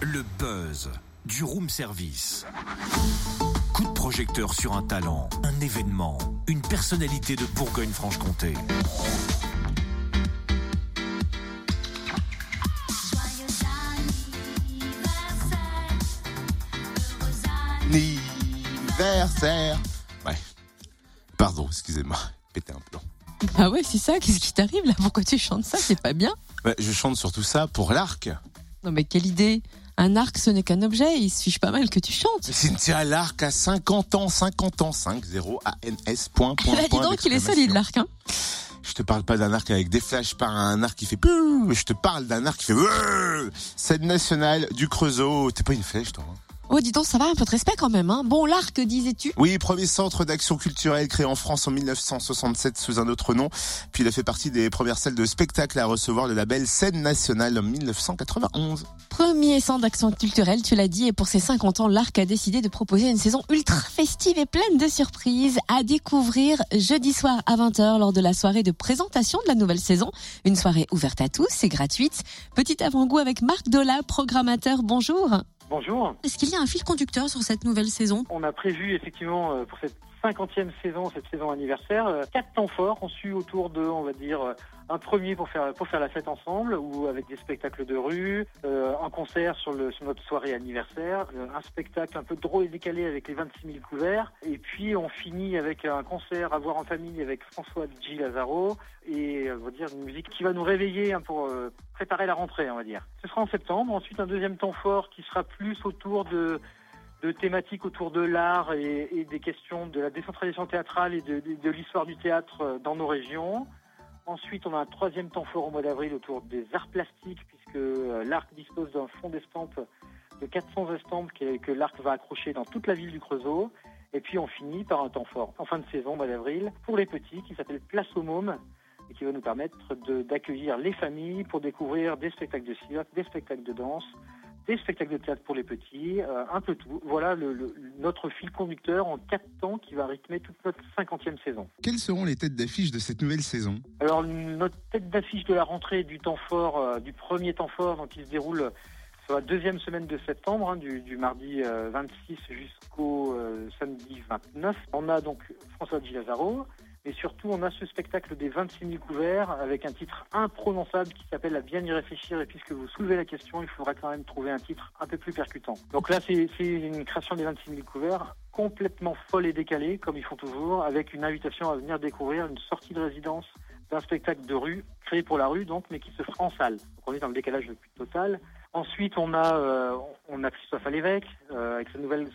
Le buzz du room service. Coup de projecteur sur un talent, un événement, une personnalité de Bourgogne-Franche-Comté. Anniversaire. Ouais. Pardon, excusez-moi. Péter un plan. Ah ouais, c'est ça. Qu'est-ce qui t'arrive là? Pourquoi tu chantes ça? C'est pas bien? Ouais, je chante surtout ça pour l'arc. Non mais quelle idée Un arc, ce n'est qu'un objet. Il suffit pas mal que tu chantes. Cynthia Larc a 50 ans, 50 ans, 5 0 ANS point point Bah, dis donc, il est solide l'arc. Hein Je te parle pas d'un arc avec des flashs, pas un arc qui fait. Je te parle d'un arc qui fait Scène nationale du Creusot. T'es pas une flèche, toi hein oh, dis donc, ça va, un peu de respect quand même. Hein bon, l'arc, disais-tu? Oui, premier centre d'action culturelle créé en France en 1967 sous un autre nom. Puis il a fait partie des premières salles de spectacle à recevoir le label Scène nationale en 1991. Premier centre d'action culturelle, tu l'as dit, et pour ses 50 ans, l'Arc a décidé de proposer une saison ultra festive et pleine de surprises à découvrir jeudi soir à 20h lors de la soirée de présentation de la nouvelle saison. Une soirée ouverte à tous, c'est gratuite. Petit avant-goût avec Marc Dola, programmateur. Bonjour. Bonjour. Est-ce qu'il y a un fil conducteur sur cette nouvelle saison? On a prévu effectivement euh, pour cette 50e saison, cette saison anniversaire, euh, quatre temps forts conçus autour de, on va dire, euh, un premier pour faire pour faire la fête ensemble ou avec des spectacles de rue, euh, un concert sur, le, sur notre soirée anniversaire, un spectacle un peu drôle et décalé avec les 26 000 couverts, et puis on finit avec un concert à voir en famille avec François G. Lazaro et on va dire une musique qui va nous réveiller hein, pour préparer la rentrée, on va dire. Ce sera en septembre. Ensuite un deuxième temps fort qui sera plus autour de de thématiques autour de l'art et, des questions de la décentralisation théâtrale et de, l'histoire du théâtre euh, dans nos régions. Ensuite, on a un troisième temps fort au mois d'avril autour des arts plastiques, puisque euh, l'ARC dispose d'un fonds d'estampes de 400 estampes que, l'ARC va accrocher dans toute la ville du Creusot. Et puis, on finit par un temps fort en fin de saison, au mois d'avril, pour les petits, qui s'appelle Place au Môme, et qui va nous permettre d'accueillir les familles pour découvrir des spectacles de cirque, des spectacles de danse, des spectacles de théâtre pour les petits, euh, un peu tout. Voilà le, le- notre fil conducteur en quatre temps qui va rythmer toute notre cinquantième saison. Quelles seront les têtes d'affiche de cette nouvelle saison? Alors notre tête d'affiche de la rentrée du temps fort, euh, du premier temps fort, donc qui se déroule sur la deuxième semaine de septembre, hein, du, du mardi euh, 26 jusqu'au euh, samedi 29. On a donc François Di Lazaro, et surtout on a ce spectacle des 26 000 couverts avec un titre imprononçable qui s'appelle À bien y réfléchir. Et puisque vous soulevez la question, il faudra quand même trouver un titre un peu plus percutant. Donc là, c'est une création des 26 000 couverts complètement folle et décalée, comme ils font toujours, avec une invitation à venir découvrir une sortie de résidence d'un spectacle de rue, créé pour la rue donc, mais qui se fera en salle. Donc on est dans le décalage le plus total. Ensuite, on a, euh, on a Christophe Alévèque, euh, avec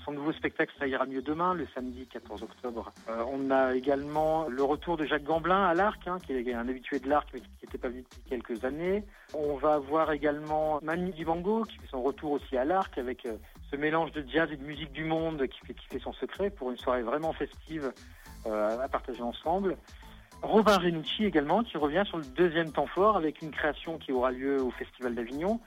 son nouveau spectacle Ça ira mieux demain, le samedi 14 octobre. Euh, on a également le retour de Jacques Gamblin à l'Arc, hein, qui est un habitué de l'Arc, mais qui n'était pas venu depuis quelques années. On va voir également Manu Dibango, qui fait son retour aussi à l'Arc, avec ce mélange de jazz et de musique du monde qui fait, qui fait son secret pour une soirée vraiment festive à partager ensemble. Robin Renucci également, qui revient sur le deuxième temps fort avec une création qui aura lieu au Festival d'Avignon,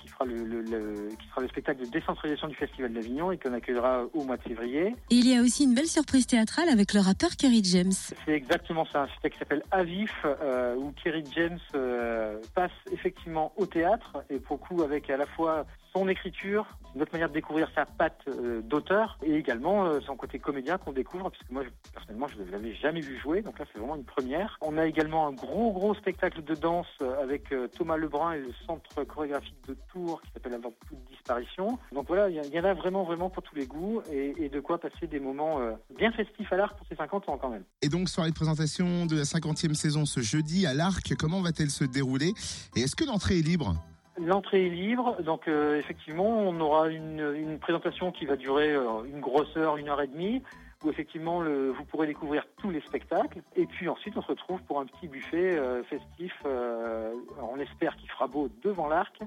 qui, fera le, le- le- qui sera le spectacle de décentralisation du Festival d'Avignon et qu'on accueillera au mois de février. Et il y a aussi une belle surprise théâtrale avec le rappeur Kerry James. C'est exactement ça, un spectacle qui s'appelle Avif, euh, où Kerry James euh, passe effectivement au théâtre, et pour le coup avec à la fois son écriture, notre manière de découvrir sa patte euh, d'auteur, et également euh, son côté comédien qu'on découvre, puisque moi personnellement je ne l'avais jamais vu jouer, donc là c'est vraiment une première. On a également un gros gros spectacle de danse euh, avec Thomas Lebrun et le centre chorégraphique de Tours qui s'appelle Avant toute disparition. Donc voilà, il y, en a vraiment vraiment pour tous les goûts, et, de quoi passer des moments bien festifs à l'art pour ses 50 ans quand même. Et donc, soirée de présentation de la 50e saison ce jeudi à l'Arc, comment va-t-elle se dérouler? Et est-ce que l'entrée est libre? L'entrée est libre, donc euh, effectivement, on aura une, présentation qui va durer euh, une grosse heure, une heure et demie, où effectivement le- vous pourrez découvrir tous les spectacles. Et puis ensuite, on se retrouve pour un petit buffet euh, festif. on espère qu'il fera beau devant l'arc.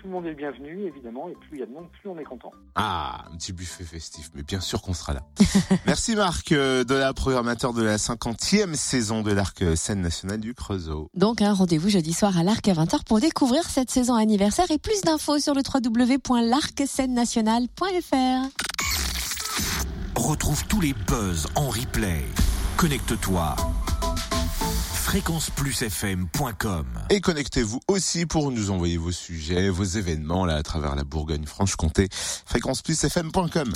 Tout le monde est le bienvenu, évidemment, et plus il y a de monde, plus on est content. Ah, un petit buffet festif, mais bien sûr qu'on sera là. Merci Marc, euh, de la programmateur de la 50e saison de l'Arc euh, Scène Nationale du Creusot. Donc un rendez-vous jeudi soir à l'Arc à 20h pour découvrir cette saison anniversaire et plus d'infos sur le www.larcscène-nationale.fr. Retrouve tous les buzz en replay. Connecte-toi. fréquenceplusfm.com. Et connectez-vous aussi pour nous envoyer vos sujets, vos événements là à travers la Bourgogne-Franche-Comté. fréquenceplusfm.com.